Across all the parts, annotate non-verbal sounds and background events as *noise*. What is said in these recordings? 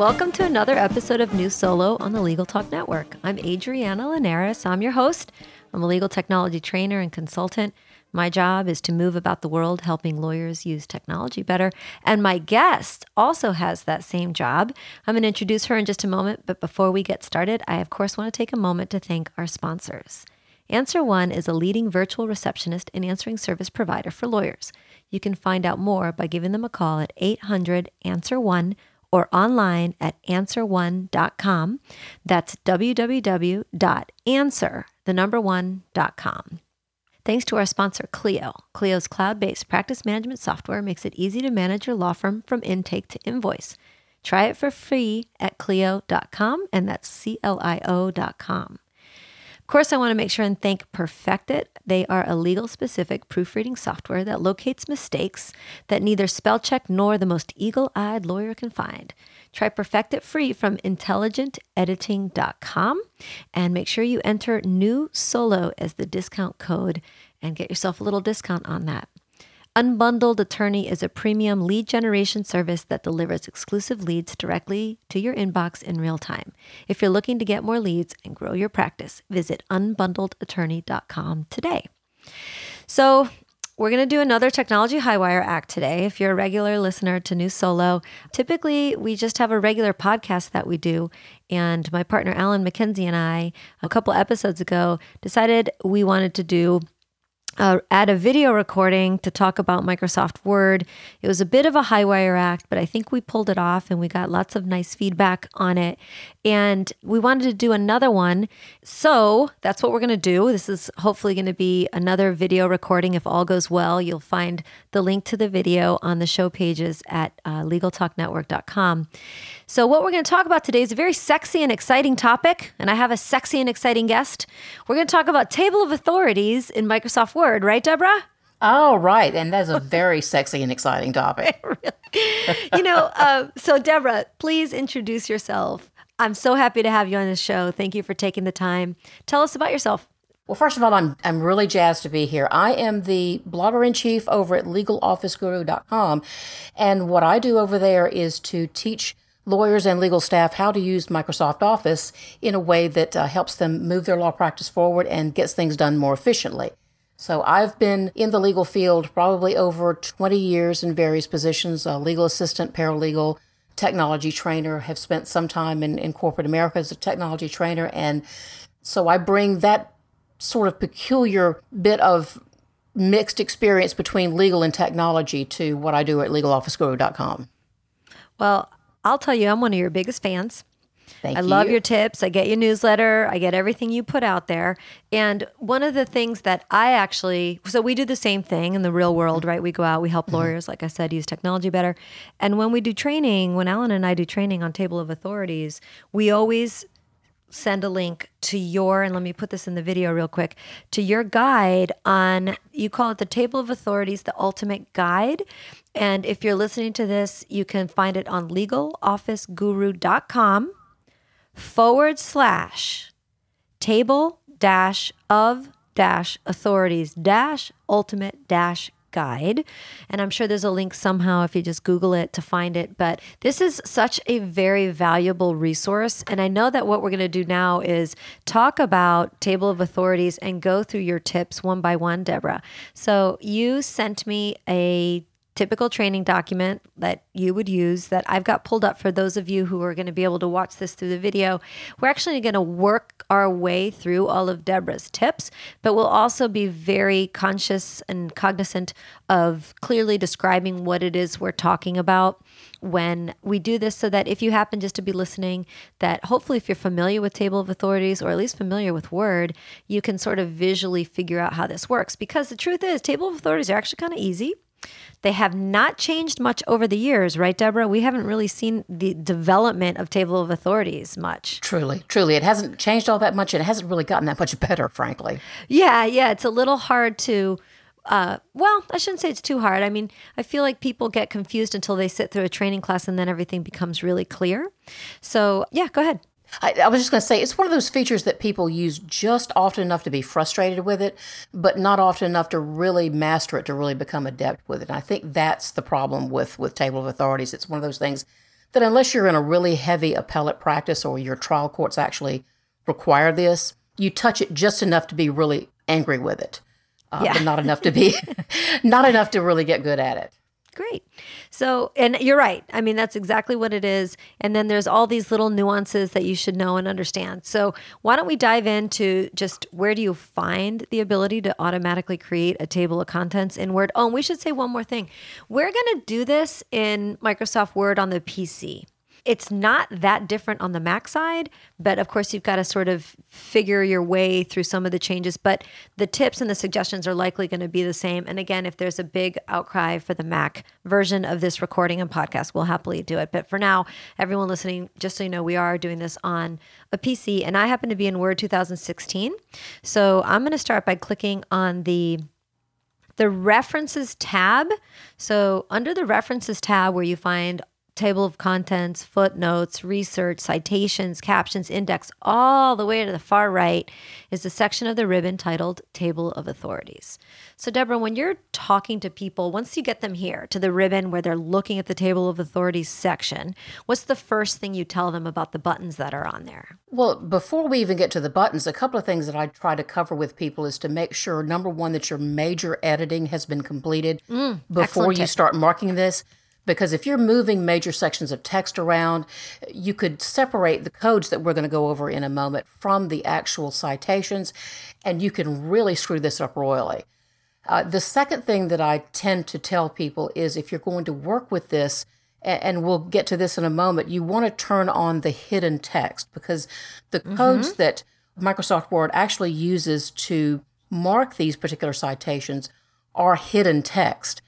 Welcome to another episode of New Solo on the Legal Talk Network. I'm Adriana Linares. I'm your host. I'm a legal technology trainer and consultant. My job is to move about the world helping lawyers use technology better. And my guest also has that same job. I'm going to introduce her in just a moment. But before we get started, I, of course, want to take a moment to thank our sponsors. Answer One is a leading virtual receptionist and answering service provider for lawyers. You can find out more by giving them a call at 800 Answer One or online at answerone.com. That's www.answer, the number one.com. Thanks to our sponsor, Clio. Clio's cloud based practice management software makes it easy to manage your law firm from intake to invoice. Try it for free at Clio.com, and that's C L I O.com. Of course, I want to make sure and thank PerfectIt. They are a legal specific proofreading software that locates mistakes that neither spell check nor the most eagle eyed lawyer can find. Try PerfectIt free from intelligentediting.com and make sure you enter new solo as the discount code and get yourself a little discount on that. Unbundled Attorney is a premium lead generation service that delivers exclusive leads directly to your inbox in real time. If you're looking to get more leads and grow your practice, visit unbundledattorney.com today. So, we're going to do another Technology Highwire Act today. If you're a regular listener to New Solo, typically we just have a regular podcast that we do. And my partner, Alan McKenzie, and I, a couple episodes ago, decided we wanted to do uh, add a video recording to talk about Microsoft Word. It was a bit of a high wire act, but I think we pulled it off and we got lots of nice feedback on it. And we wanted to do another one. So that's what we're going to do. This is hopefully going to be another video recording. If all goes well, you'll find the link to the video on the show pages at uh, legaltalknetwork.com. So, what we're going to talk about today is a very sexy and exciting topic. And I have a sexy and exciting guest. We're going to talk about table of authorities in Microsoft Word, right, Deborah? Oh, right. And that's a very sexy and exciting topic. *laughs* you know, uh, so Deborah, please introduce yourself. I'm so happy to have you on the show. Thank you for taking the time. Tell us about yourself. Well, first of all, I'm I'm really jazzed to be here. I am the blogger in chief over at legalofficeguru.com, and what I do over there is to teach lawyers and legal staff how to use Microsoft Office in a way that uh, helps them move their law practice forward and gets things done more efficiently. So I've been in the legal field probably over 20 years in various positions, a legal assistant, paralegal, technology trainer, have spent some time in, in corporate America as a technology trainer. And so I bring that sort of peculiar bit of mixed experience between legal and technology to what I do at legalofficeguru.com. Well, I'll tell you, I'm one of your biggest fans. Thank I you. love your tips. I get your newsletter. I get everything you put out there. And one of the things that I actually, so we do the same thing in the real world, right? We go out, we help Mm-hmm. lawyers, like I said, use technology better. And when we do training, when Alan and I do training on Table of Authorities, we always send a link to your and let me put this in the video real quick to your guide on you call it the table of authorities the ultimate guide and if you're listening to this you can find it on legalofficeguru.com forward slash table dash of dash authorities dash ultimate dash guide. And i'm sure there's a link somehow if you just google it to find it. But this is such a very valuable resource. And i know that what we're going to do now is talk about table of authorities and go through your tips one by one deborah. So you sent me a typical training document that you would use that I've got pulled up for those of you who are going to be able to watch this through the video. We're actually going to work our way through all of Deborah's tips, but we'll also be very conscious and cognizant of clearly describing what it is we're talking about when we do this so that if you happen just to be listening that hopefully if you're familiar with table of authorities or at least familiar with word you can sort of visually figure out how this works because the truth is table of authorities are actually kind of easy They have not changed much over the years, right, Deborah? We haven't really seen the development of table of authorities much. Truly, truly. It hasn't changed all that much. and It hasn't really gotten that much *laughs* better, frankly. Yeah, yeah. It's a little hard to uh, well, I shouldn't say it's too hard. I mean, I feel like people get confused until they sit through a training class and then everything becomes really clear. So, yeah, go ahead. I, I, was just going to say it's one of those features that people use just often enough to be frustrated with it, but not often enough to really master it to really become adept with it. And I think that's the problem with with table of authorities. It's one of those things that unless you're in a really heavy appellate practice or your trial courts actually require this, you touch it just enough to be really angry with it, uh, yeah. but not enough to be *laughs* not enough to really get good at it. Great. So, and you're right. I mean, that's exactly what it is. And then there's all these little nuances that you should know and understand. So, why don't we dive into just where do you find the ability to automatically create a table of contents in Word? Oh, and we should say one more thing. We're going to do this in Microsoft Word on the PC. It's not that different on the Mac side, but of course, you've got to sort of figure your way through some of the changes. But the tips and the suggestions are likely going to be the same. And again, if there's a big outcry for the Mac version of this recording and podcast, we'll happily do it. But for now, everyone listening, just so you know, we are doing this on a PC, and I happen to be in Word 2016. So I'm going to start by clicking on the the references tab. So, under the references tab, where you find table of contents, footnotes, research, citations, captions, index, all the way to the far right is the section of the ribbon titled Table of Authorities. So, Deborah, when you're talking to people, once you get them here to the ribbon where they're looking at the Table of Authorities section, what's the first thing you tell them about the buttons that are on there? Well, before we even get to the buttons, a couple of things that I try to cover with people is to make sure number one, that your major editing has been completed mm, before you tip. start marking this because if you're moving major sections of text around, you could separate the codes that we're going to go over in a moment from the actual citations, and you can really screw this up royally. Uh, the second thing that I tend to tell people is if you're going to work with this, and we'll get to this in a moment, you want to turn on the hidden text because the mm-hmm. codes that Microsoft Word actually uses to mark these particular citations are hidden text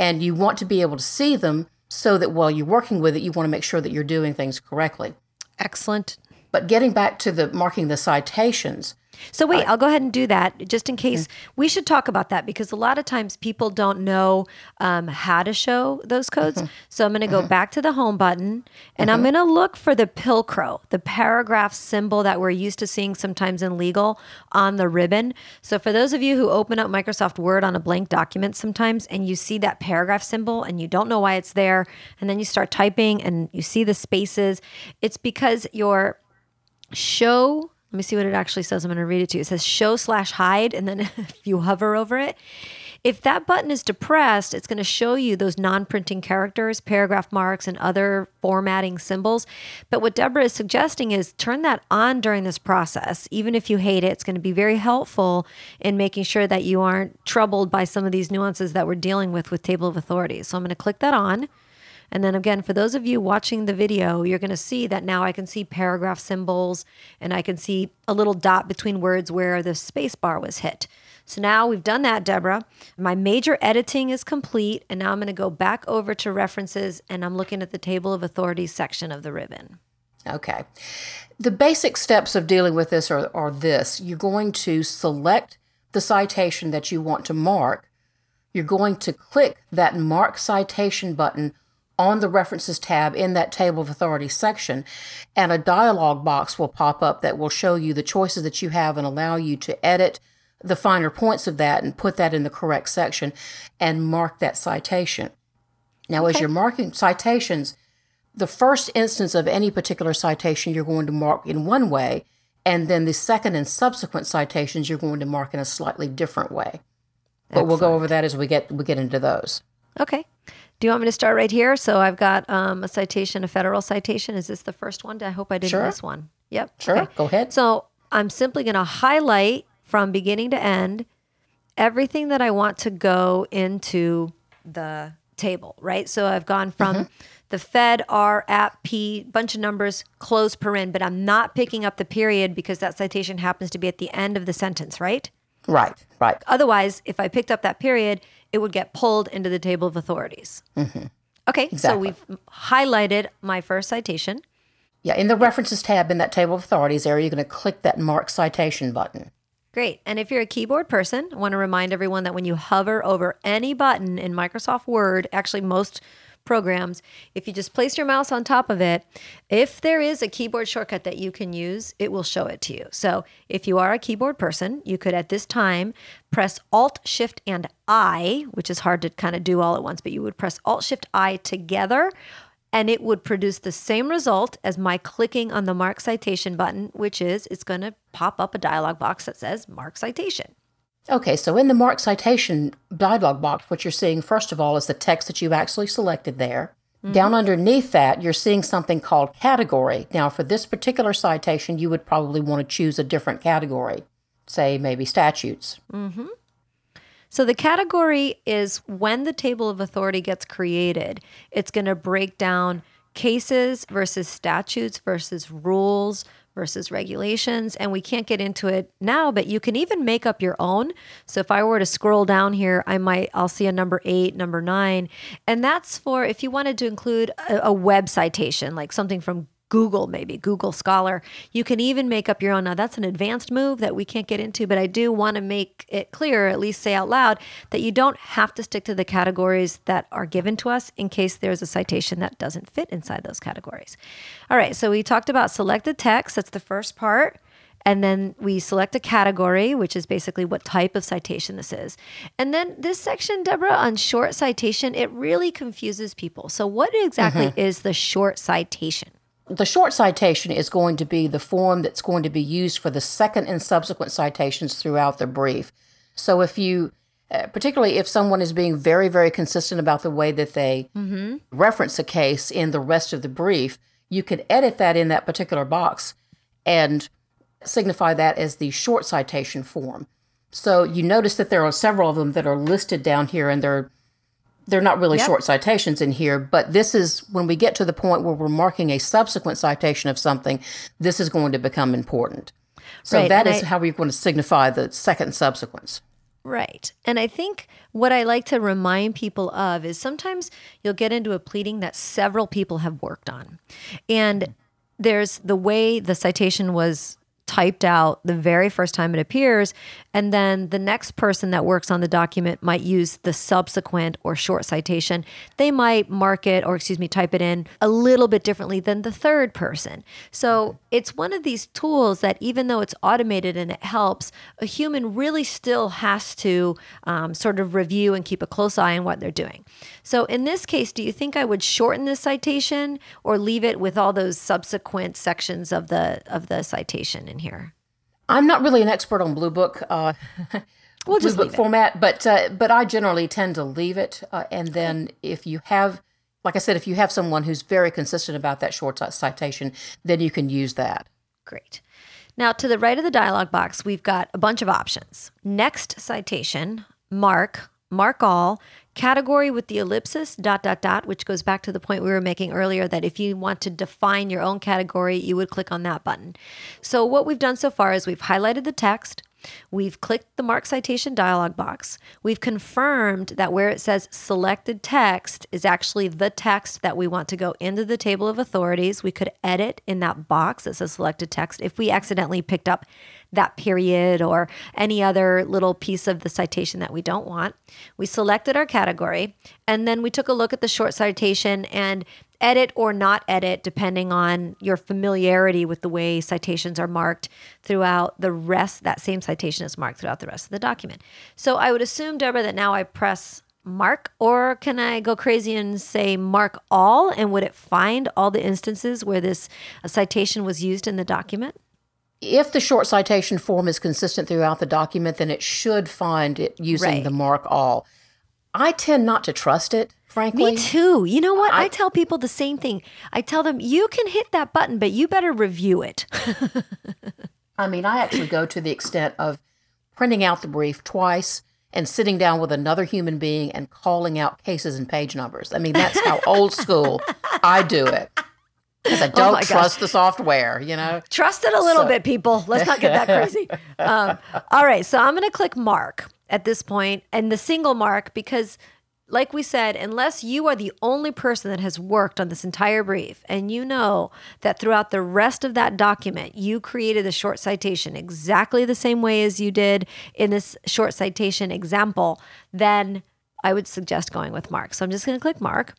and you want to be able to see them so that while you're working with it, you want to make sure that you're doing things correctly. Excellent. But getting back to the marking the citations, so wait, I'll go ahead and do that just in case. Mm-hmm. We should talk about that because a lot of times people don't know um, how to show those codes. Mm-hmm. So I'm going to go mm-hmm. back to the home button and I'm mm-hmm. going to look for the Pilcrow, the paragraph symbol that we're used to seeing sometimes in legal on the ribbon. So for those of you who open up Microsoft Word on a blank document sometimes and you see that paragraph symbol and you don't know why it's there, and then you start typing and you see the spaces, it's because your show let me see what it actually says. I'm going to read it to you. It says show slash hide. And then *laughs* if you hover over it, if that button is depressed, it's going to show you those non printing characters, paragraph marks, and other formatting symbols. But what Deborah is suggesting is turn that on during this process. Even if you hate it, it's going to be very helpful in making sure that you aren't troubled by some of these nuances that we're dealing with with Table of Authorities. So I'm going to click that on. And then again, for those of you watching the video, you're going to see that now I can see paragraph symbols and I can see a little dot between words where the space bar was hit. So now we've done that, Deborah. My major editing is complete. And now I'm going to go back over to references and I'm looking at the table of authorities section of the ribbon. Okay. The basic steps of dealing with this are, are this you're going to select the citation that you want to mark. You're going to click that Mark Citation button on the References tab in that Table of Authority section, and a dialog box will pop up that will show you the choices that you have and allow you to edit the finer points of that and put that in the correct section and mark that citation. Now, okay. as you're marking citations, the first instance of any particular citation you're going to mark in one way, and then the second and subsequent citations you're going to mark in a slightly different way. But Excellent. we'll go over that as we get we get into those. Okay. Do you want me to start right here? So I've got um, a citation, a federal citation. Is this the first one? I hope I didn't sure. miss one. Yep. Sure. Okay. Go ahead. So I'm simply going to highlight from beginning to end everything that I want to go into the table, right? So I've gone from mm-hmm. the Fed R app P bunch of numbers close paren, but I'm not picking up the period because that citation happens to be at the end of the sentence, right? Right, right. Otherwise, if I picked up that period, it would get pulled into the table of authorities. Mm-hmm. Okay, so we've highlighted my first citation. Yeah, in the references tab in that table of authorities area, you're going to click that mark citation button. Great. And if you're a keyboard person, I want to remind everyone that when you hover over any button in Microsoft Word, actually most programs, if you just place your mouse on top of it, if there is a keyboard shortcut that you can use, it will show it to you. So if you are a keyboard person, you could at this time press Alt, Shift, and I, which is hard to kind of do all at once, but you would press Alt, Shift, I together and it would produce the same result as my clicking on the mark citation button, which is it's going to pop up a dialog box that says mark citation. Okay, so in the mark citation dialog box, what you're seeing first of all is the text that you actually selected there. Mm-hmm. Down underneath that, you're seeing something called category. Now, for this particular citation, you would probably want to choose a different category, say maybe statutes. Mm-hmm. So the category is when the table of authority gets created, it's going to break down cases versus statutes versus rules versus regulations and we can't get into it now but you can even make up your own. So if i were to scroll down here i might i'll see a number eight number nine and that's for if you wanted to include a, a web citation like something from Google, maybe Google Scholar. You can even make up your own. Now, that's an advanced move that we can't get into, but I do want to make it clear, at least say out loud, that you don't have to stick to the categories that are given to us in case there's a citation that doesn't fit inside those categories. All right, so we talked about selected text. That's the first part. And then we select a category, which is basically what type of citation this is. And then this section, Deborah, on short citation, it really confuses people. So, what exactly mm-hmm. is the short citation? The short citation is going to be the form that's going to be used for the second and subsequent citations throughout the brief. So if you, uh, particularly if someone is being very, very consistent about the way that they reference a case in the rest of the brief, you could edit that in that particular box and signify that as the short citation form. So you notice that there are several of them that are listed down here and they're they're not really Yep. short citations in here, but this is when we get to the point where we're marking a subsequent citation of something, this is going to become important. So Right, that and is I- how we're going to signify the second subsequence. Right. And I think what I like to remind people of is sometimes you'll get into a pleading that several people have worked on. And there's the way the citation was typed out the very first time it appears. And then the next person that works on the document might use the subsequent or short citation. They might mark it or, excuse me, type it in a little bit differently than the third person. So it's one of these tools that, even though it's automated and it helps, a human really still has to um, sort of review and keep a close eye on what they're doing. So in this case, do you think I would shorten this citation or leave it with all those subsequent sections of the of the citation in here? I'm not really an expert on Blue Book. Uh, *laughs* We'll Blue just Book leave it. format, but uh, but I generally tend to leave it. Uh, and then if you have, like I said, if you have someone who's very consistent about that short citation, then you can use that. Great. Now, to the right of the dialog box, we've got a bunch of options. Next citation, mark, mark all, category with the ellipsis, dot, dot, dot, which goes back to the point we were making earlier that if you want to define your own category, you would click on that button. So, what we've done so far is we've highlighted the text. We've clicked the mark citation dialog box. We've confirmed that where it says selected text is actually the text that we want to go into the table of authorities. We could edit in that box that says selected text if we accidentally picked up that period or any other little piece of the citation that we don't want. We selected our category and then we took a look at the short citation and edit or not edit depending on your familiarity with the way citations are marked throughout the rest that same citation is marked throughout the rest of the document so i would assume deborah that now i press mark or can i go crazy and say mark all and would it find all the instances where this uh, citation was used in the document If the short citation form is consistent throughout the document, then it should find it using Right. the mark all. I tend not to trust it, frankly. Me too. You know what? I, tell people the same thing. I tell them, you can hit that button, but you better review it. *laughs* I mean, I actually go to the extent of printing out the brief twice and sitting down with another human being and calling out cases and page numbers. I mean, that's how old school I do it. Because I Oh don't gosh. trust the software, you know? Trust it a little So- bit, people. Let's not get that *laughs* crazy. Um, all right. So I'm going to click mark at this point and the single mark because, like we said, unless you are the only person that has worked on this entire brief and you know that throughout the rest of that document, you created the short citation exactly the same way as you did in this short citation example, then I would suggest going with mark. So I'm just going to click mark.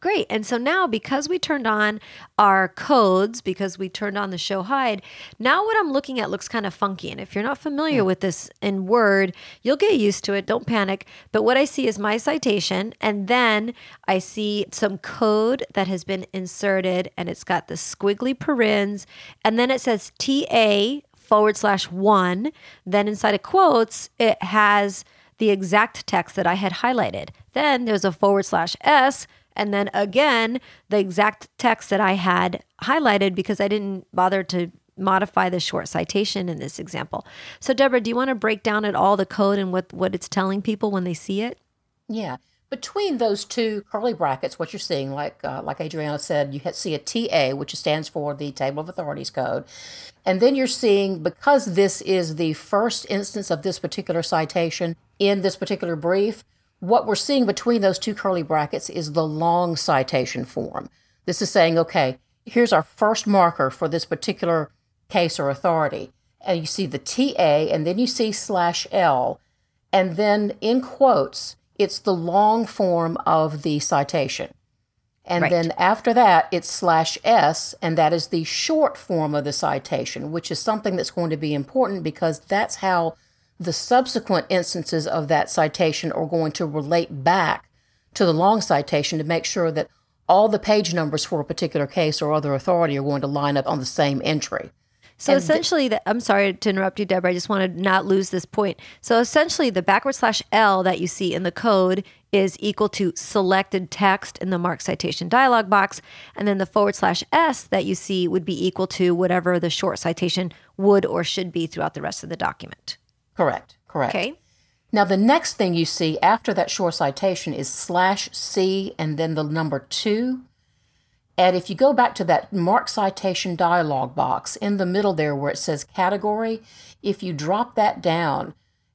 Great. And so now, because we turned on our codes, because we turned on the show hide, now what I'm looking at looks kind of funky. And if you're not familiar hmm. with this in Word, you'll get used to it. Don't panic. But what I see is my citation, and then I see some code that has been inserted, and it's got the squiggly parens, and then it says TA forward slash one. Then inside of quotes, it has the exact text that I had highlighted. Then there's a forward slash S and then again, the exact text that I had highlighted because I didn't bother to modify the short citation in this example. So, Deborah, do you want to break down at all the code and what, what it's telling people when they see it? Yeah. Between those two curly brackets, what you're seeing, like uh, like Adriana said, you see a TA, which stands for the Table of Authorities Code, and then you're seeing because this is the first instance of this particular citation in this particular brief, what we're seeing between those two curly brackets is the long citation form. This is saying, okay, here's our first marker for this particular case or authority, and you see the TA, and then you see slash L, and then in quotes, it's the long form of the citation. And Right. then after that, it's slash S, and that is the short form of the citation, which is something that's going to be important because that's how the subsequent instances of that citation are going to relate back to the long citation to make sure that all the page numbers for a particular case or other authority are going to line up on the same entry. So And essentially, the, I'm sorry to interrupt you, Deborah. I just want to not lose this point. So essentially, the backward slash L that you see in the code is equal to selected text in the mark citation dialog box, and then the forward slash S that you see would be equal to whatever the short citation would or should be throughout the rest of the document. Correct, correct. Okay. Now, the next thing you see after that short citation is slash C and then the number two. And if you go back to that mark citation dialog box in the middle there where it says category, if you drop that down,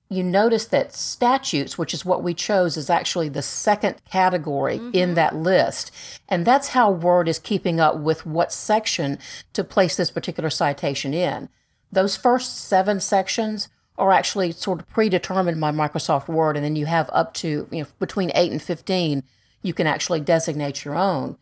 you notice that statutes, which is what we chose, is actually the second category mm-hmm. in that list. And that's how Word is keeping up with what section to place this particular citation in. Those first seven sections are actually sort of predetermined by Microsoft Word, and then you have up to you know between eight and fifteen. You can actually designate your own,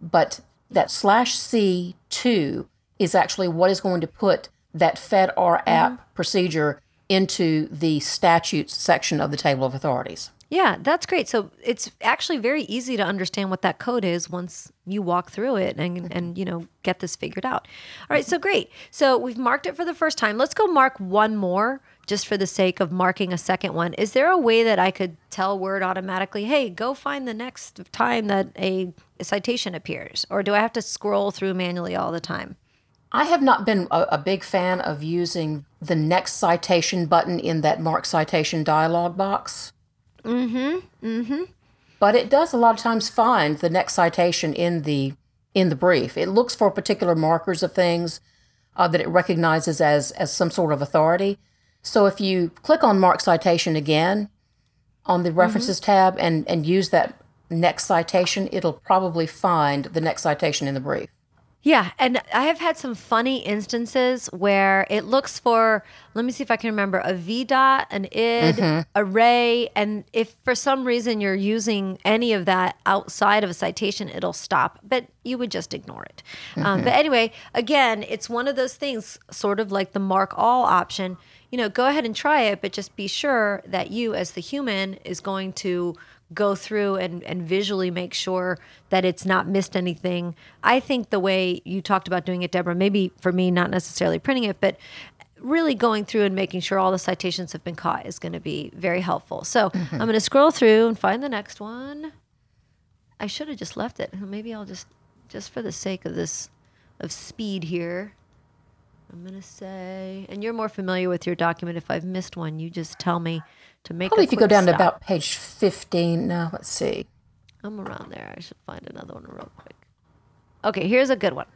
but that slash C two is actually what is going to put that FedR app mm-hmm. procedure into the statutes section of the Table of Authorities. Yeah, that's great. So it's actually very easy to understand what that code is once you walk through it and mm-hmm. and you know get this figured out. All right, so great. So we've marked it for the first time. Let's go mark one more just for the sake of marking a second one. Is there a way that I could tell Word automatically, "Hey, go find the next time that a citation appears?" Or do I have to scroll through manually all the time? I have not been a, a big fan of using the next citation button in that mark citation dialog box. Mm-hmm. Mm-hmm. But it does a lot of times find the next citation in the in the brief. It looks for particular markers of things uh, that it recognizes as as some sort of authority. So if you click on mark citation again on the references tab and and use that next citation, it'll probably find the next citation in the brief. Yeah, and I have had some funny instances where it looks for, let me see if I can remember, a V dot, an id, array, and if for some reason you're using any of that outside of a citation, it'll stop, but you would just ignore it. Um, but anyway, again, it's one of those things, sort of like the mark all option. You know, go ahead and try it, but just be sure that you, as the human, is going to go through and, and visually make sure that it's not missed anything. I think the way you talked about doing it, Deborah, maybe for me, not necessarily printing it, but really going through and making sure all the citations have been caught is going to be very helpful. So mm-hmm. I'm going to scroll through and find the next one. I should have just left it. Maybe I'll just, just for the sake of this, of speed here. I'm going to say, and you're more familiar with your document. If I've missed one, you just tell me to make Probably if you go down to about page 15. Now let's see. I'm around there. I should find another one real quick. Okay, here's a good one.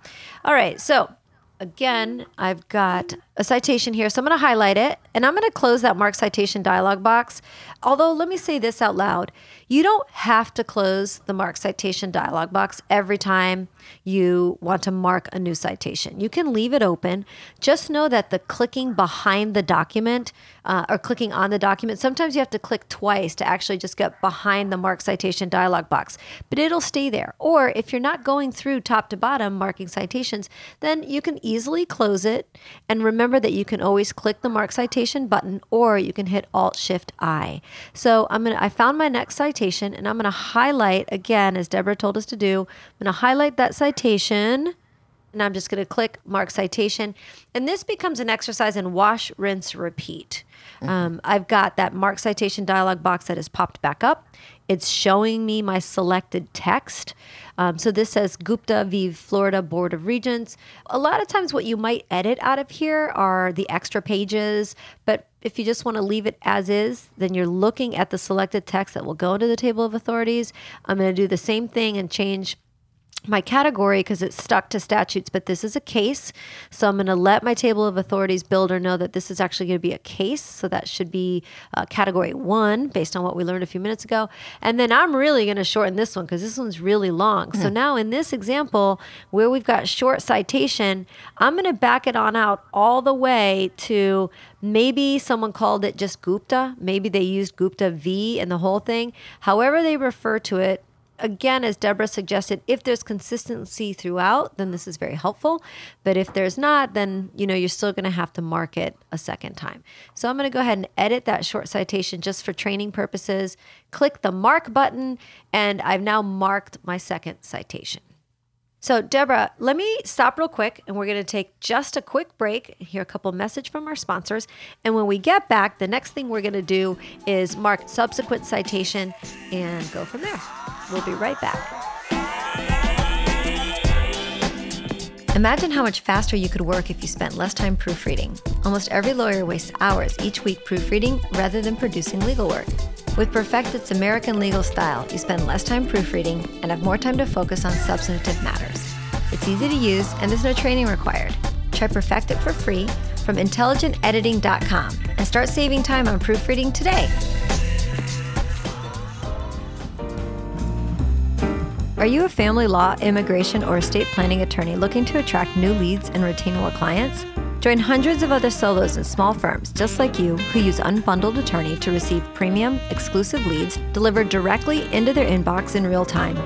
All right, so again, I've got a citation here. So I'm going to highlight it and I'm going to close that mark citation dialog box. Although, let me say this out loud you don't have to close the mark citation dialog box every time you want to mark a new citation. You can leave it open. Just know that the clicking behind the document uh, or clicking on the document, sometimes you have to click twice to actually just get behind the mark citation dialog box, but it'll stay there. Or if you're not going through top to bottom marking citations, then you can easily close it and remember that you can always click the mark citation button or you can hit Alt Shift I. So I'm gonna I found my next citation and I'm gonna highlight again as Deborah told us to do. I'm gonna highlight that citation and I'm just going to click mark citation. And this becomes an exercise in wash, rinse, repeat. Mm-hmm. Um, I've got that mark citation dialog box that has popped back up. It's showing me my selected text. Um, so this says Gupta v. Florida Board of Regents. A lot of times, what you might edit out of here are the extra pages, but if you just want to leave it as is, then you're looking at the selected text that will go into the table of authorities. I'm going to do the same thing and change my category because it's stuck to statutes, but this is a case. So I'm going to let my table of authorities builder know that this is actually going to be a case. So that should be uh, category one based on what we learned a few minutes ago. And then I'm really going to shorten this one because this one's really long. Mm-hmm. So now in this example where we've got short citation, I'm going to back it on out all the way to maybe someone called it just Gupta. Maybe they used Gupta V in the whole thing. However they refer to it, again, as Deborah suggested, if there's consistency throughout, then this is very helpful. But if there's not, then you know you're still going to have to mark it a second time. So I'm going to go ahead and edit that short citation just for training purposes. Click the mark button, and I've now marked my second citation. So, Deborah, let me stop real quick and we're going to take just a quick break, and hear a couple message from our sponsors. And when we get back, the next thing we're going to do is mark subsequent citation and go from there. We'll be right back. Imagine how much faster you could work if you spent less time proofreading. Almost every lawyer wastes hours each week proofreading rather than producing legal work. With PerfectIt's American legal style, you spend less time proofreading and have more time to focus on substantive matters. It's easy to use and there's no training required. Try PerfectIt for free from intelligentediting.com and start saving time on proofreading today. Are you a family law, immigration, or estate planning attorney looking to attract new leads and retain more clients? Join hundreds of other solos and small firms just like you who use Unbundled Attorney to receive premium, exclusive leads delivered directly into their inbox in real time.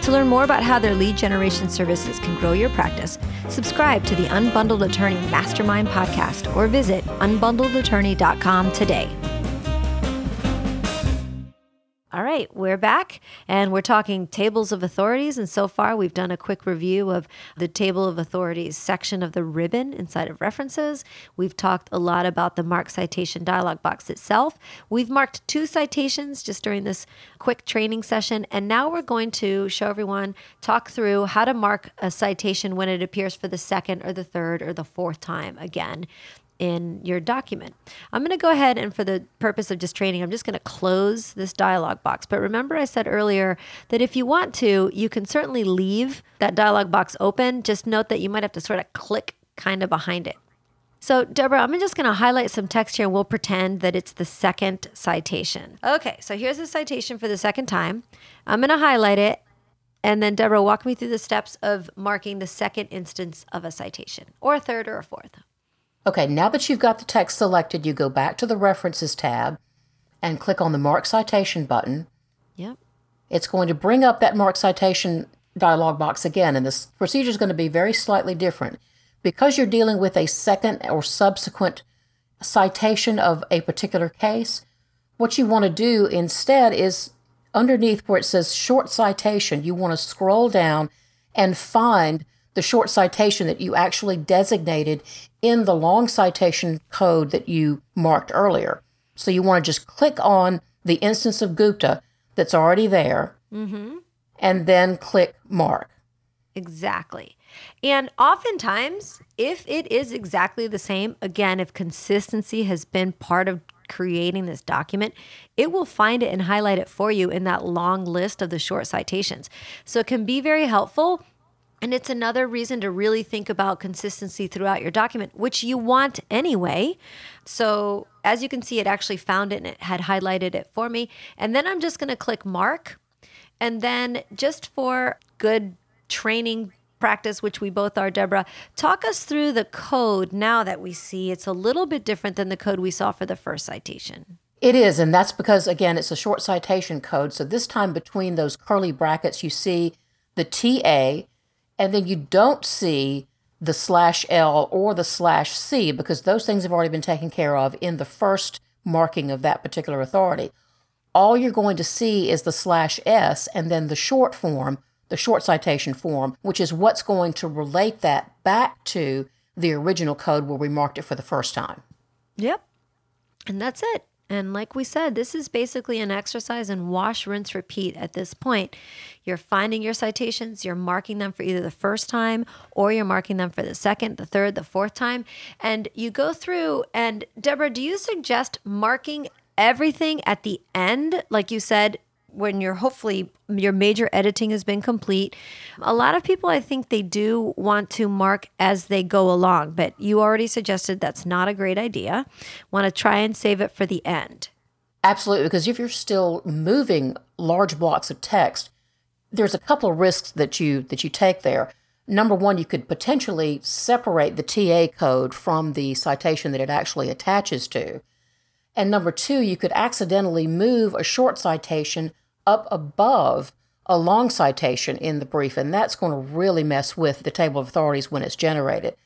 To learn more about how their lead generation services can grow your practice, subscribe to the Unbundled Attorney Mastermind podcast or visit unbundledattorney.com today. All right, we're back and we're talking tables of authorities. And so far, we've done a quick review of the table of authorities section of the ribbon inside of references. We've talked a lot about the mark citation dialog box itself. We've marked two citations just during this quick training session. And now we're going to show everyone, talk through how to mark a citation when it appears for the second or the third or the fourth time again in your document. I'm going to go ahead and for the purpose of just training, I'm just going to close this dialog box. But remember I said earlier that if you want to, you can certainly leave that dialog box open. Just note that you might have to sort of click kind of behind it. So, Deborah, I'm just going to highlight some text here and we'll pretend that it's the second citation. Okay, so here's the citation for the second time. I'm going to highlight it. And then, Deborah, walk me through the steps of marking the second instance of a citation, or a third or a fourth. Okay, now that you've got the text selected, you go back to the References tab and click on the Mark Citation button. Yep. It's going to bring up that Mark Citation dialog box again, and this procedure is going to be very slightly different. Because you're dealing with a second or subsequent citation of a particular case, what you want to do instead is underneath where it says short citation, you want to scroll down and find the short citation that you actually designated in the long citation code that you marked earlier. So you want to just click on the instance of Gupta that's already there mm-hmm. and then click mark. Exactly. And oftentimes, if it is exactly the same, again, if consistency has been part of creating this document, it will find it and highlight it for you in that long list of the short citations. So it can be very helpful And it's another reason to really think about consistency throughout your document, which you want anyway. So, as you can see, it actually found it and it had highlighted it for me. And then I'm just going to click mark. And then, just for good training practice, which we both are, Deborah, talk us through the code now that we see it's a little bit different than the code we saw for the first citation. It is, and that's because, again, it's a short citation code. So this time between those curly brackets, you see the TA, and then you don't see the slash L or the slash C because those things have already been taken care of in the first marking of that particular authority. All you're going to see is the slash S and then the short form, the short citation form, which is what's going to relate that back to the original code where we marked it for the first time. Yep. And that's it. And like we said, this is basically an exercise in wash, rinse, repeat at this point. You're finding your citations, you're marking them for either the first time or you're marking them for the second, the third, the fourth time. And you go through, and Deborah, do you suggest marking everything at the end? Like you said, when you're hopefully your major editing has been complete. A lot of people, I think they do want to mark as they go along, but you already suggested that's not a great idea. Want to try and save it for the end. Absolutely, because if you're still moving large blocks of text, there's a couple of risks that you that you take there. Number one, you could potentially separate the TA code from the citation that it actually attaches to. And number two, you could accidentally move a short citation up above a long citation in the brief, and that's going to really mess with the table of authorities when it's generated.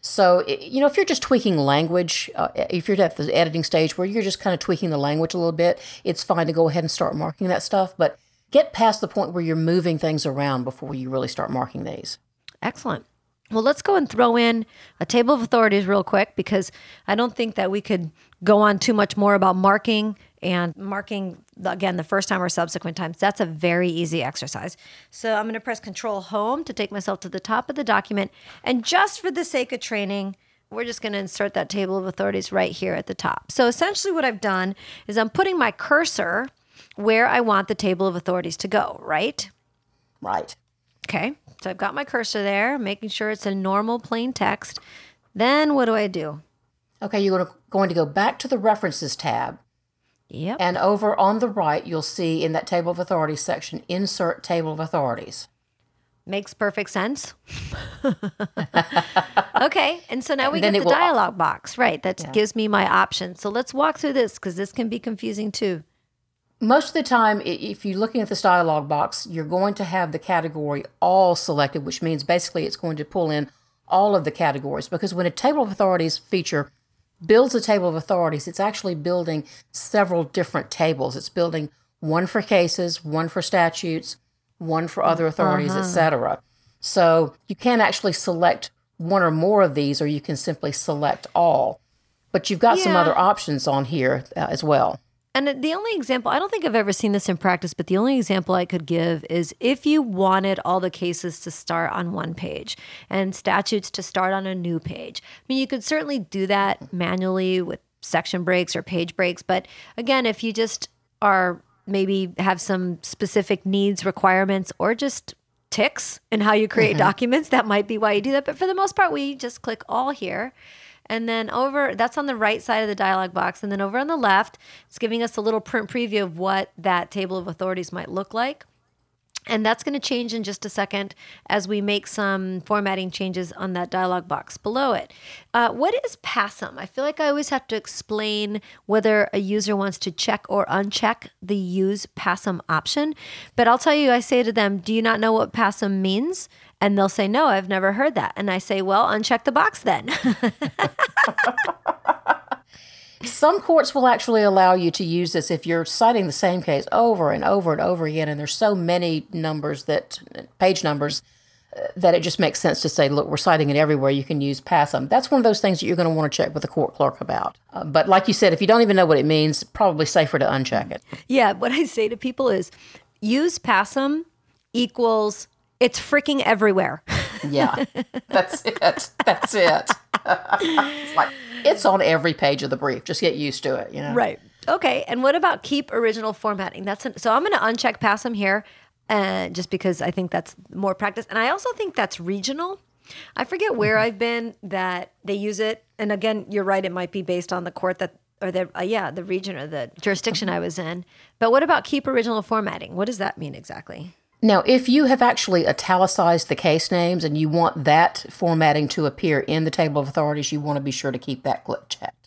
So, you know, if you're just tweaking language, uh, if you're at the editing stage where you're just kind of tweaking the language a little bit, it's fine to go ahead and start marking that stuff. But get past the point where you're moving things around before you really start marking these. Excellent. Well, let's go and throw in a table of authorities real quick because I don't think that we could go on too much more about marking and marking again the first time or subsequent times. That's a very easy exercise. So I'm going to press Control Home to take myself to the top of the document. And just for the sake of training, we're just going to insert that table of authorities right here at the top. So essentially, what I've done is I'm putting my cursor where I want the table of authorities to go, right? Right. Okay. So I've got my cursor there, making sure it's a normal plain text. Then what do I do? Okay, you're going to go back to the References tab. Yep. And over on the right, you'll see in that Table of Authorities section, Insert Table of Authorities. Makes perfect sense. *laughs* okay, and so now we And get the will- dialog box, right? That Yeah. gives me my options. So let's walk through this because this can be confusing too. Most of the time, if you're looking at this dialog box, you're going to have the category all selected, which means basically it's going to pull in all of the categories. Because when a table of authorities feature builds a table of authorities, it's actually building several different tables. It's building one for cases, one for statutes, one for other authorities, etc. So you can actually select one or more of these, or you can simply select all. But you've got some other options on here uh, as well. And the only example, I don't think I've ever seen this in practice, but the only example I could give is if you wanted all the cases to start on one page and statutes to start on a new page. I mean, you could certainly do that manually with section breaks or page breaks. But again, if you just are maybe have some specific needs, requirements, or just ticks in how you create mm-hmm. documents, that might be why you do that. But for the most part, we just click all here. And then over, that's on the right side of the dialog box. And then over on the left, it's giving us a little print preview of what that table of authorities might look like. And that's going to change in just a second as we make some formatting changes on that dialog box below it. Uh, what is passim? I feel like I always have to explain whether a user wants to check or uncheck the use passim option. But I'll tell you, I say to them, Do you not know what passim means? And they'll say, No, I've never heard that. And I say, Well, uncheck the box then. *laughs* Some courts will actually allow you to use this if you're citing the same case over and over and over again, and there's so many numbers that page numbers uh, that it just makes sense to say, look, we're citing it everywhere. You can use passim. That's one of those things that you're going to want to check with the court clerk about. Uh, but like you said, if you don't even know what it means, probably safer to uncheck it. Yeah, what I say to people is use passim equals it's freaking everywhere. *laughs* Yeah, that's it. That's it. it's *laughs* like it's on every page of the brief. Just get used to it. You know. Right. Okay. And what about keep original formatting? That's an, so I'm going to uncheck passim here. uh, just because I think that's more practice. And I also think that's regional. I forget where Mm-hmm. I've been that they use it. And again, you're right, it might be based on the court that, or the, uh, yeah, the region or the jurisdiction Mm-hmm. I was in. But what about keep original formatting? What does that mean exactly? Now, if you have actually italicized the case names and you want that formatting to appear in the table of authorities, you want to be sure to keep that clip checked.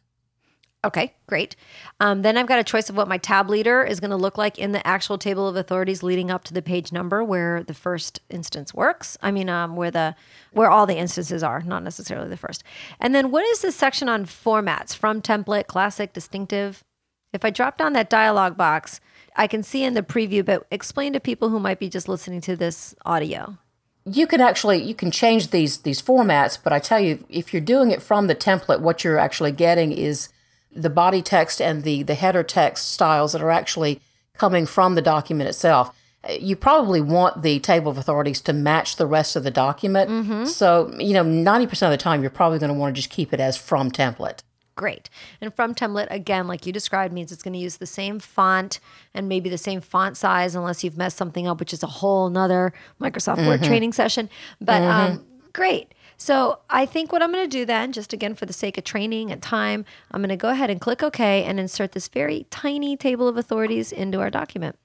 Okay, great. Um, then I've got a choice of what my tab leader is going to look like in the actual table of authorities leading up to the page number where the first instance works. I mean, um, where the where all the instances are, not necessarily the first. And then what is this section on formats from template, classic, distinctive? If I drop down that dialog box, I can see in the preview, but explain to people who might be just listening to this audio. You can actually you can change these these formats, but I tell you, if you're doing it from the template, what you're actually getting is the body text and the the header text styles that are actually coming from the document itself. Uh, You probably want the table of authorities to match the rest of the document. So, you know, 90% of the time you're probably going to want to just keep it as from template. Great. And from template, again, like you described, means it's going to use the same font and maybe the same font size, unless you've messed something up, which is a whole nother Microsoft Word training session. But um, great. So I think what I'm going to do then, just again for the sake of training and time, I'm going to go ahead and click OK and insert this very tiny table of authorities into our document.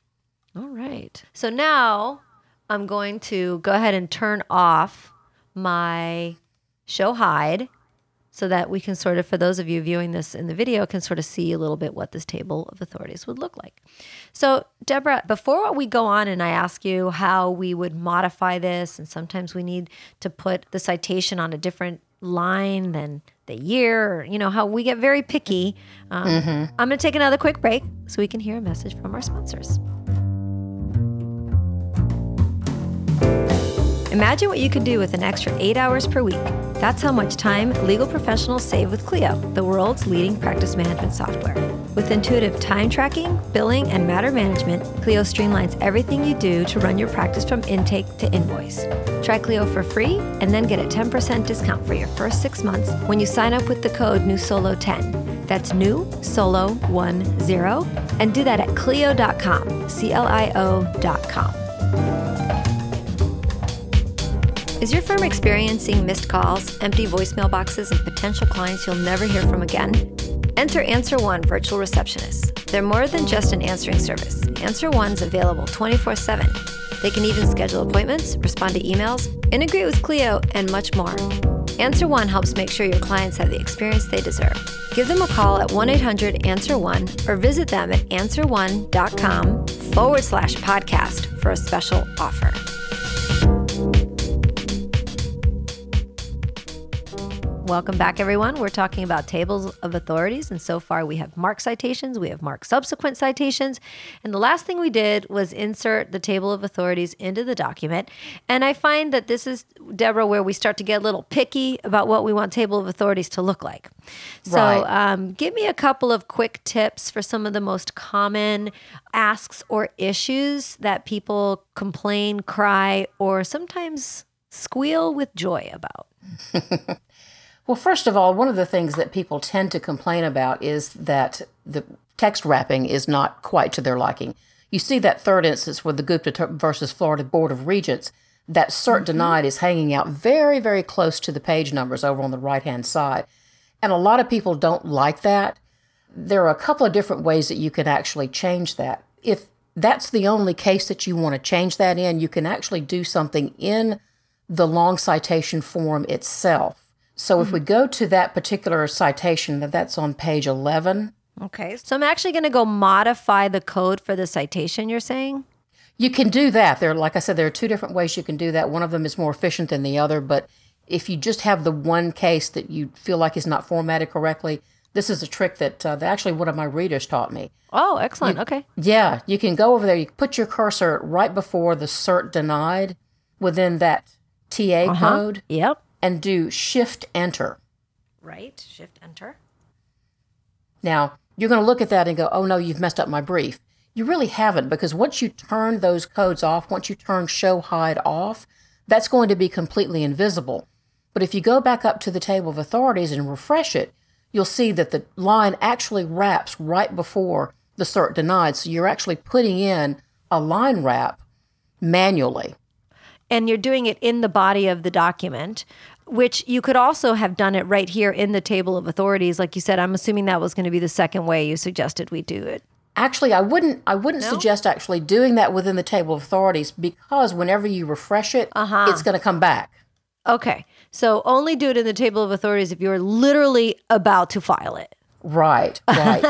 All right. So now I'm going to go ahead and turn off my show hide so that we can sort of, for those of you viewing this in the video, can sort of see a little bit what this table of authorities would look like. So, Deborah, before we go on and I ask you how we would modify this, and sometimes we need to put the citation on a different line than the year, or, you know, how we get very picky, um, I'm going to take another quick break so we can hear a message from our sponsors. Imagine what you could do with an extra eight hours per week. That's how much time legal professionals save with Clio, the world's leading practice management software. With intuitive time tracking, billing, and matter management, Clio streamlines everything you do to run your practice from intake to invoice. Try Clio for free and then get a 10% discount for your first six months when you sign up with the code NewSolo10. That's new solo 10 and do that at clio.com, C L I O.com. Is your firm experiencing missed calls, empty voicemail boxes, and potential clients you'll never hear from again? Enter Answer One Virtual Receptionists. They're more than just an answering service. Answer One's available 24 7. They can even schedule appointments, respond to emails, integrate with Clio, and much more. Answer One helps make sure your clients have the experience they deserve. Give them a call at 1 800 Answer One or visit them at answerone.com forward slash podcast for a special offer. Welcome back, everyone. We're talking about tables of authorities, and so far we have mark citations, we have mark subsequent citations, and the last thing we did was insert the table of authorities into the document. And I find that this is, Deborah, where we start to get a little picky about what we want table of authorities to look like. So, Right. um, give me a couple of quick tips for some of the most common asks or issues that people complain, cry, or sometimes squeal with joy about. *laughs* Well, first of all, one of the things that people tend to complain about is that the text wrapping is not quite to their liking. You see that third instance with the Gupta versus Florida Board of Regents, that cert mm-hmm. denied is hanging out very, very close to the page numbers over on the right hand side. And a lot of people don't like that. There are a couple of different ways that you can actually change that. If that's the only case that you want to change that in, you can actually do something in the long citation form itself. So if we go to that particular citation, that that's on page 11, Okay. So I'm actually going to go modify the code for the citation you're saying? you can do that. There, like I said, there are two different ways you can do that. One of them is more efficient than the other, but if you just have the one case that you feel like is not formatted correctly, this is a trick that, uh, that actually one of my readers taught me. Oh, excellent. okay. Yeah, you can go over there, you put your cursor right before the cert denied within that TA code Yep. And do shift enter. Right. Shift enter. Now, you're going to look at that and go, oh no, you've messed up my brief. You really haven't because once you turn those codes off, once you turn show hide off, that's going to be completely invisible. But if you go back up to the table of authorities and refresh it, you'll see that the line actually wraps right before the cert denied. So you're actually putting in a line wrap manually. And you're doing it in the body of the document which you could also have done it right here in the table of authorities like you said i'm assuming that was going to be the second way you suggested we do it Actually, I wouldn't. I wouldn't suggest actually doing that within the table of authorities because whenever you refresh it, uh-huh. it's going to come back. okay so only do it in the table of authorities if you're literally about to file it Right, right.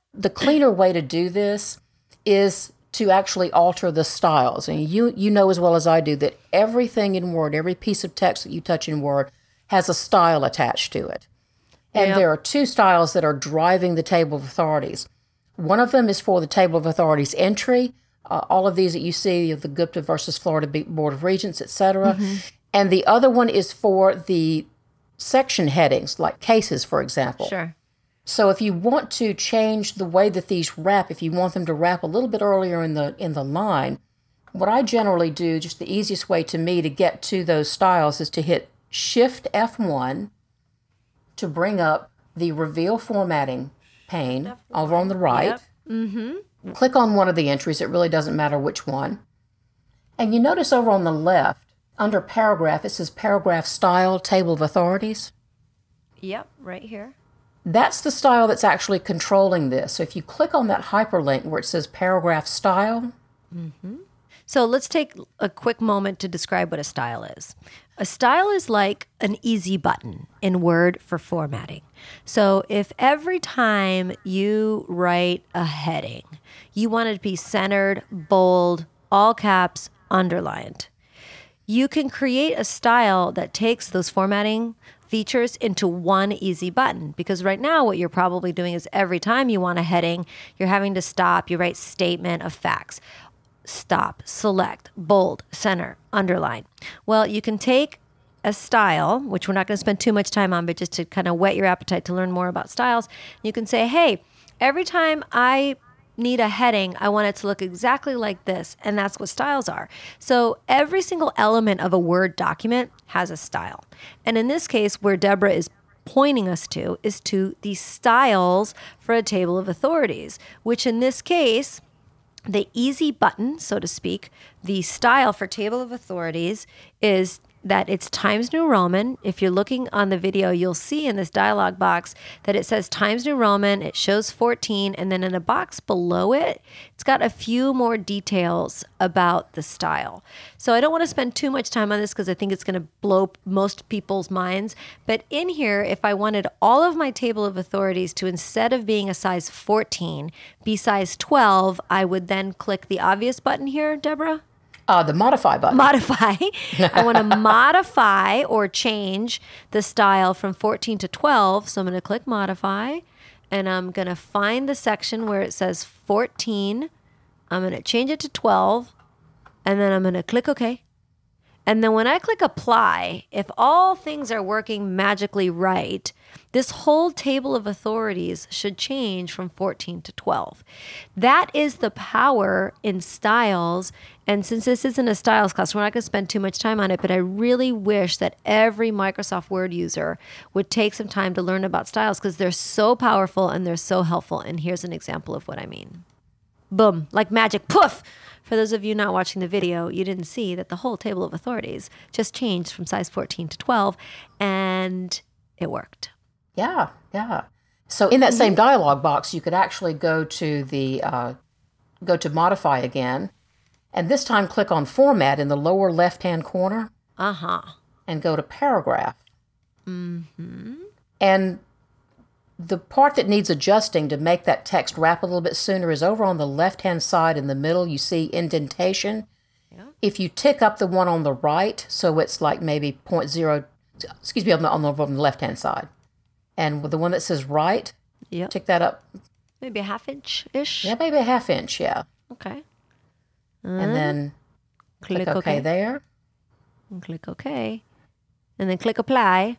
*laughs* the cleaner way to do this is to actually alter the styles. And you you know as well as I do that everything in Word, every piece of text that you touch in Word has a style attached to it. And Yep. there are two styles that are driving the table of authorities. One of them is for the table of authorities entry, uh, all of these that you see, the Gupta versus Florida Board of Regents, etc. And the other one is for the section headings, like cases, for example. sure So if you want to change the way that these wrap, if you want them to wrap a little bit earlier in the in the line, what I generally do, just the easiest way to me to get to those styles is to hit Shift F1 to bring up the reveal formatting pane over on the right. Yep. Mm-hmm. Click on one of the entries, it really doesn't matter which one. And you notice over on the left, under paragraph, it says paragraph style, table of authorities. yep right here That's the style that's actually controlling this. So if you click on that hyperlink where it says paragraph style, mm-hmm. So let's take a quick moment to describe what a style is. A style is like an easy button in Word for formatting. So if every time you write a heading, you want it to be centered, bold, all caps, underlined, you can create a style that takes those formatting features into one easy button. Because right now what you're probably doing is every time you want a heading you're having to stop you write statement of facts. Stop select bold center underline. Well you can take a style which we're not going to spend too much time on but just to kind of whet your appetite to learn more about styles you can say hey every time i need a heading, I want it to look exactly like this. And that's what styles are. So every single element of a Word document has a style. And in this case, where Deborah is pointing us to is to the styles for a table of authorities, which in this case, the easy button, so to speak, the style for table of authorities is that it's Times New Roman. If you're looking on the video, you'll see in this dialog box that it says Times New Roman. It shows 14, and then in a box below it, it's got a few more details about the style. So I don't want to spend too much time on this because I think it's going to blow most people's minds. But in here, if I wanted all of my table of authorities to instead of being a size 14 be size 12, I would then click the obvious button here, Deborah uh, the modify button. modify. *laughs* I want to modify or change the style from 14 to 12. So I'm going to click modify and I'm going to find the section where it says 14. I'm going to change it to 12 and then I'm going to click OK. And then when I click apply, if all things are working magically right, this whole table of authorities should change from 14 to 12. That is the power in styles. And since this isn't a styles class, we're not going to spend too much time on it, but I really wish that every Microsoft Word user would take some time to learn about styles because they're so powerful and they're so helpful. And here's an example of what I mean. Boom, like magic, poof! For those of you not watching the video, you didn't see that the whole table of authorities just changed from size 14 to 12, and it worked. Yeah, yeah. So in that same dialog box, you could actually go to the uh, go to modify again, and this time click on format in the lower left hand corner Uh huh. and go to paragraph. Mm-hmm. And the part that needs adjusting to make that text wrap a little bit sooner is over on the left hand side in the middle. You see indentation. If you tick up the one on the right, so it's like maybe 0.0, excuse me, on the, on the, on the left hand side, and with the one that says right, Yep. tick that up, Maybe a half inch ish. yeah, maybe a half inch, yeah, Okay. and then Click, click OK, OK. there. And click OK. And then click apply.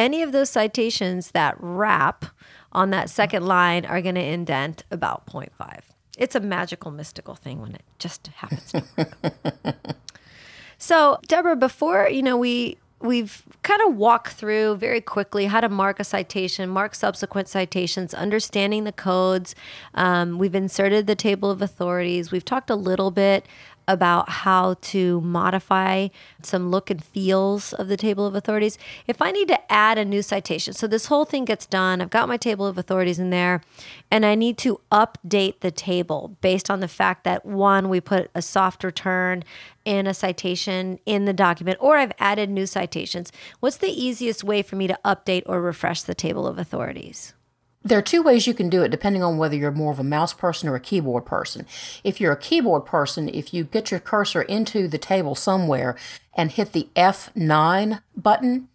Any of those citations that wrap on that second line are going to indent about 0.5. It's a magical, mystical thing when it just happens to work. *laughs* so, Deborah, before, you know, we we've kind of walked through very quickly how to mark a citation, mark subsequent citations, understanding the codes. Um, we've inserted the table of authorities. We've talked a little bit about how to modify some look and feels of the table of authorities. If I need to add a new citation, so this whole thing gets done, I've got my table of authorities in there, and I need to update the table based on the fact that one, we put a soft return in a citation in the document, or I've added new citations. What's the easiest way for me to update or refresh the table of authorities? There are two ways you can do it depending on whether you're more of a mouse person or a keyboard person. If you're a keyboard person, if you get your cursor into the table somewhere and hit the F9 button,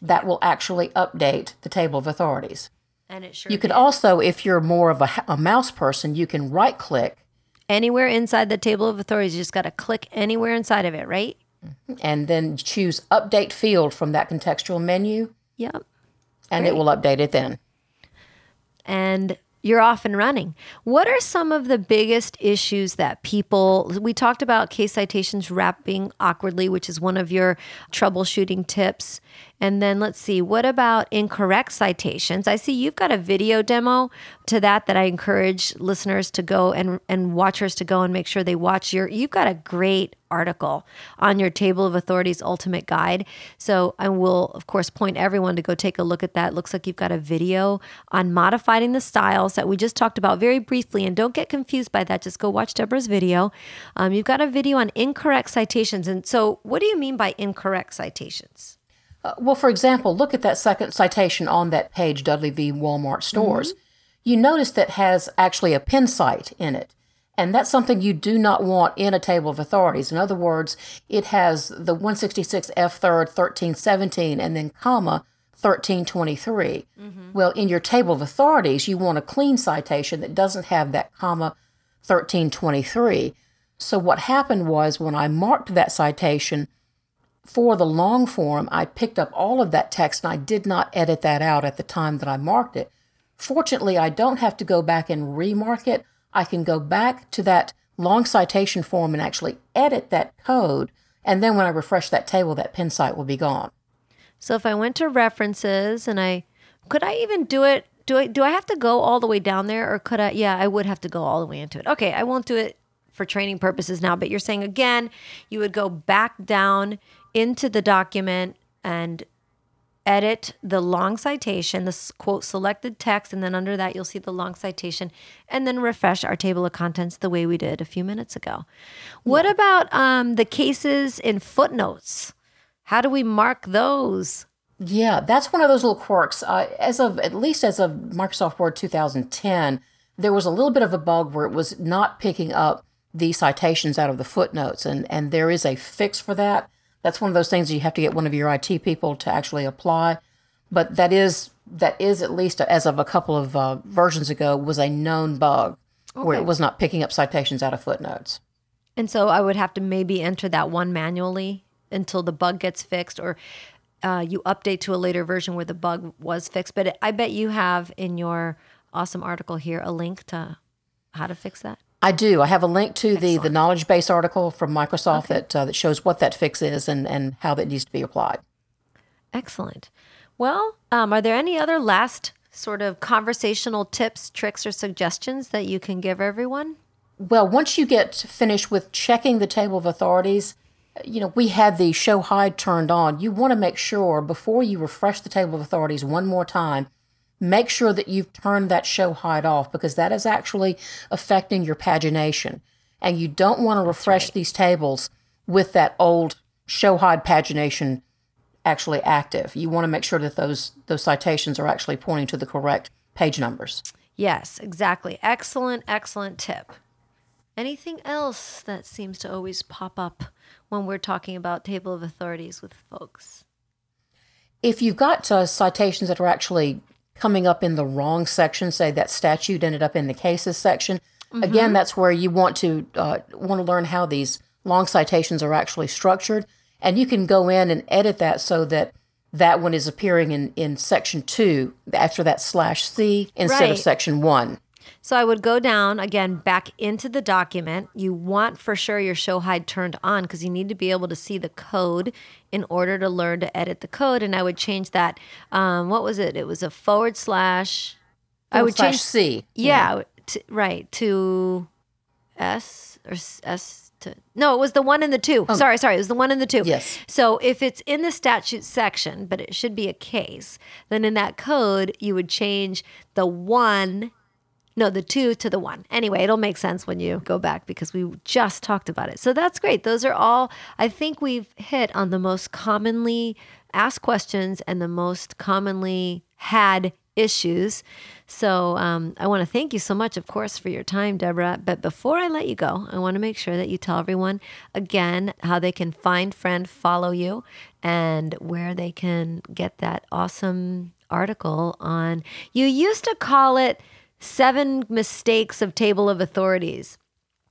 that will actually update the table of authorities. And it sure You could did. also, if you're more of a, a mouse person, you can right click anywhere inside the table of authorities, you just got to click anywhere inside of it, right? Mm-hmm. and then choose update field from that contextual menu, Yep. and it will update it then. And you're off and running. What are some of the biggest issues that people, we talked about case citations wrapping awkwardly, which is one of your troubleshooting tips. And then let's see, what about incorrect citations? I see you've got a video demo to that that I encourage listeners to go and, and watchers to go and make sure they watch your, you've got a great article on your Table of Authorities Ultimate Guide. So I will, of course, point everyone to go take a look at that. It looks like you've got a video on modifying the styles that we just talked about very briefly. And don't get confused by that. Just go watch Deborah's video. Um, you've got a video on incorrect citations. And so, what do you mean by incorrect citations? Uh, well, for example, look at that second citation on that page, Dudley v. Walmart stores. You notice that has actually a pin cite in it. And that's something you do not want in a table of authorities. In other words, it has the 166 F third 1317 and then comma 1323. Well, in your table of authorities, you want a clean citation that doesn't have that comma 1323. So what happened was when I marked that citation, for the long form, I picked up all of that text and I did not edit that out at the time that I marked it. Fortunately, I don't have to go back and remark it. I can go back to that long citation form and actually edit that code. And then when I refresh that table, that pin cite will be gone. So if I went to references and I could I even do it do I do I have to go all the way down there or could I yeah, I would have to go all the way into it. Okay, I won't do it for training purposes now, but you're saying again, you would go back down into the document and edit the long citation, the quote selected text, and then under that you'll see the long citation, and then refresh our table of contents the way we did a few minutes ago. What about um, the cases in footnotes? How do we mark those? Yeah, that's one of those little quirks. Uh, as of at least as of Microsoft Word 2010, there was a little bit of a bug where it was not picking up the citations out of the footnotes, and and there is a fix for that. That's one of those things you have to get one of your IT people to actually apply. But that is that is at least as of a couple of uh, versions ago was a known bug where it was not picking up citations out of footnotes. And so I would have to maybe enter that one manually until the bug gets fixed, or uh, you update to a later version where the bug was fixed. But I bet you have in your awesome article here a link to how to fix that. I do. I have a link to the, the knowledge base article from Microsoft that uh, that shows what that fix is and, and how that needs to be applied. Excellent. Well, um, are there any other last sort of conversational tips, tricks, or suggestions that you can give everyone? Well, once you get finished with checking the table of authorities, you know, we had the show hide turned on. You want to make sure before you refresh the table of authorities one more time, make sure that you've turned that show hide off because that is actually affecting your pagination. And you don't want to refresh these tables with that old show hide pagination actually active. You want to make sure that those those citations are actually pointing to the correct page numbers. Yes, exactly. Excellent, excellent tip. Anything else that seems to always pop up when we're talking about table of authorities with folks? if you've got uh, citations that are actually coming up in the wrong section, say that statute ended up in the cases section, again, that's where you want to uh, want to learn how these long citations are actually structured, and you can go in and edit that so that that one is appearing in in section two after that slash c instead of section one. So I would go down again back into the document. You want for sure your show hide turned on because you need to be able to see the code in order to learn to edit the code. And I would change that. Um, what was it? It was a forward slash. I would slash change c. Yeah, t- right to S or s- S to no, it was the one and the two. Sorry, sorry, it was the one and the two. Yes. So if it's in the statute section, but it should be a case, then in that code you would change the one, no, the two to the one. Anyway, it'll make sense when you go back because we just talked about it. So that's great. Those are all. I think we've hit on the most commonly asked questions and the most commonly had issues. So um, I want to thank you so much, of course, for your time, Deborah. But before I let you go, I want to make sure that you tell everyone again how they can find, friend, follow you, and where they can get that awesome article on. You used to call it Seven Mistakes of Table of Authorities.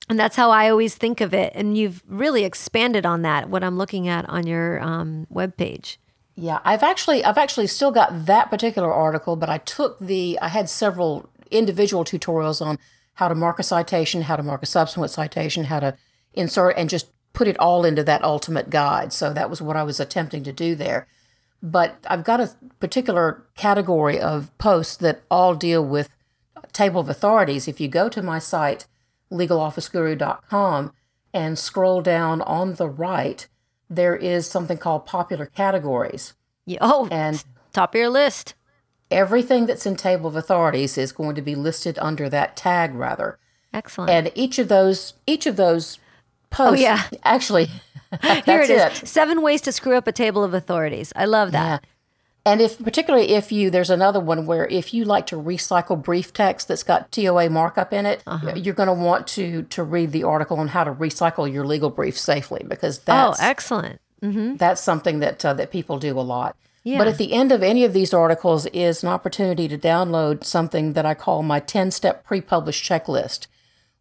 And that's how I always think of it. And you've really expanded on that, what I'm looking at on your um, webpage. Yeah, I've actually I've actually still got that particular article, but I took the I had several individual tutorials on how to mark a citation, how to mark a subsequent citation, how to insert and just put it all into that ultimate guide. So that was what I was attempting to do there. But I've got a particular category of posts that all deal with table of authorities. If you go to my site legalofficeguru.com and scroll down on the right, there is something called popular categories. Yeah, oh, And top of your list. everything that's in table of authorities is going to be listed under that tag rather Excellent. and each of those each of those oh, posts Oh, yeah. actually *laughs* Here it is. it. Seven ways to screw up a table of authorities. I love that. And if particularly if you there's another one where if you like to recycle brief text that's got TOA markup in it Uh-huh. you're going to want to to read the article on how to recycle your legal brief safely because Oh, that's excellent. that's something that uh, that people do a lot. Yeah. But at the end of any of these articles is an opportunity to download something that I call my 10-step pre-published checklist,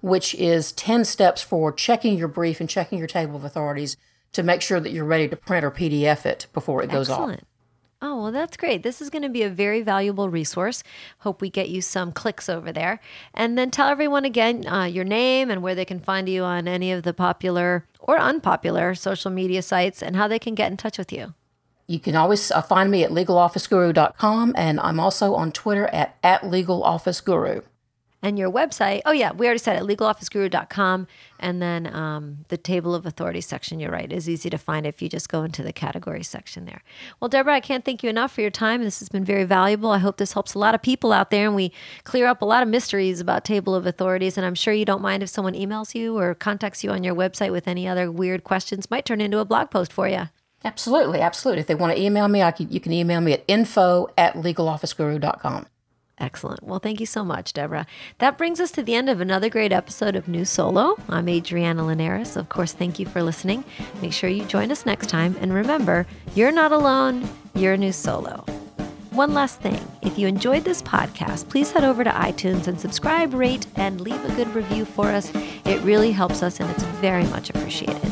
which is 10 steps for checking your brief and checking your table of authorities to make sure that you're ready to print or PDF it before it goes off. Oh, well, that's great. This is going to be a very valuable resource. Hope we get you some clicks over there. And then tell everyone again uh, your name and where they can find you on any of the popular or unpopular social media sites and how they can get in touch with you. You can always uh, find me at legalofficeguru.com and I'm also on Twitter at, at legalofficeguru. And your website, oh, yeah, we already said it, legalofficeguru.com. And then um, the table of authority section, you're right, is easy to find if you just go into the category section there. Well, Deborah, I can't thank you enough for your time. This has been very valuable. I hope this helps a lot of people out there and we clear up a lot of mysteries about table of authorities. And I'm sure you don't mind if someone emails you or contacts you on your website with any other weird questions, might turn into a blog post for you. Absolutely, absolutely. If they want to email me, I can, you can email me at info at legalofficeguru.com. Excellent. Well, thank you so much, Deborah. That brings us to the end of another great episode of New Solo. I'm Adriana Linares. Of course, thank you for listening. Make sure you join us next time. And remember, you're not alone, you're New Solo. One last thing if you enjoyed this podcast, please head over to iTunes and subscribe, rate, and leave a good review for us. It really helps us and it's very much appreciated.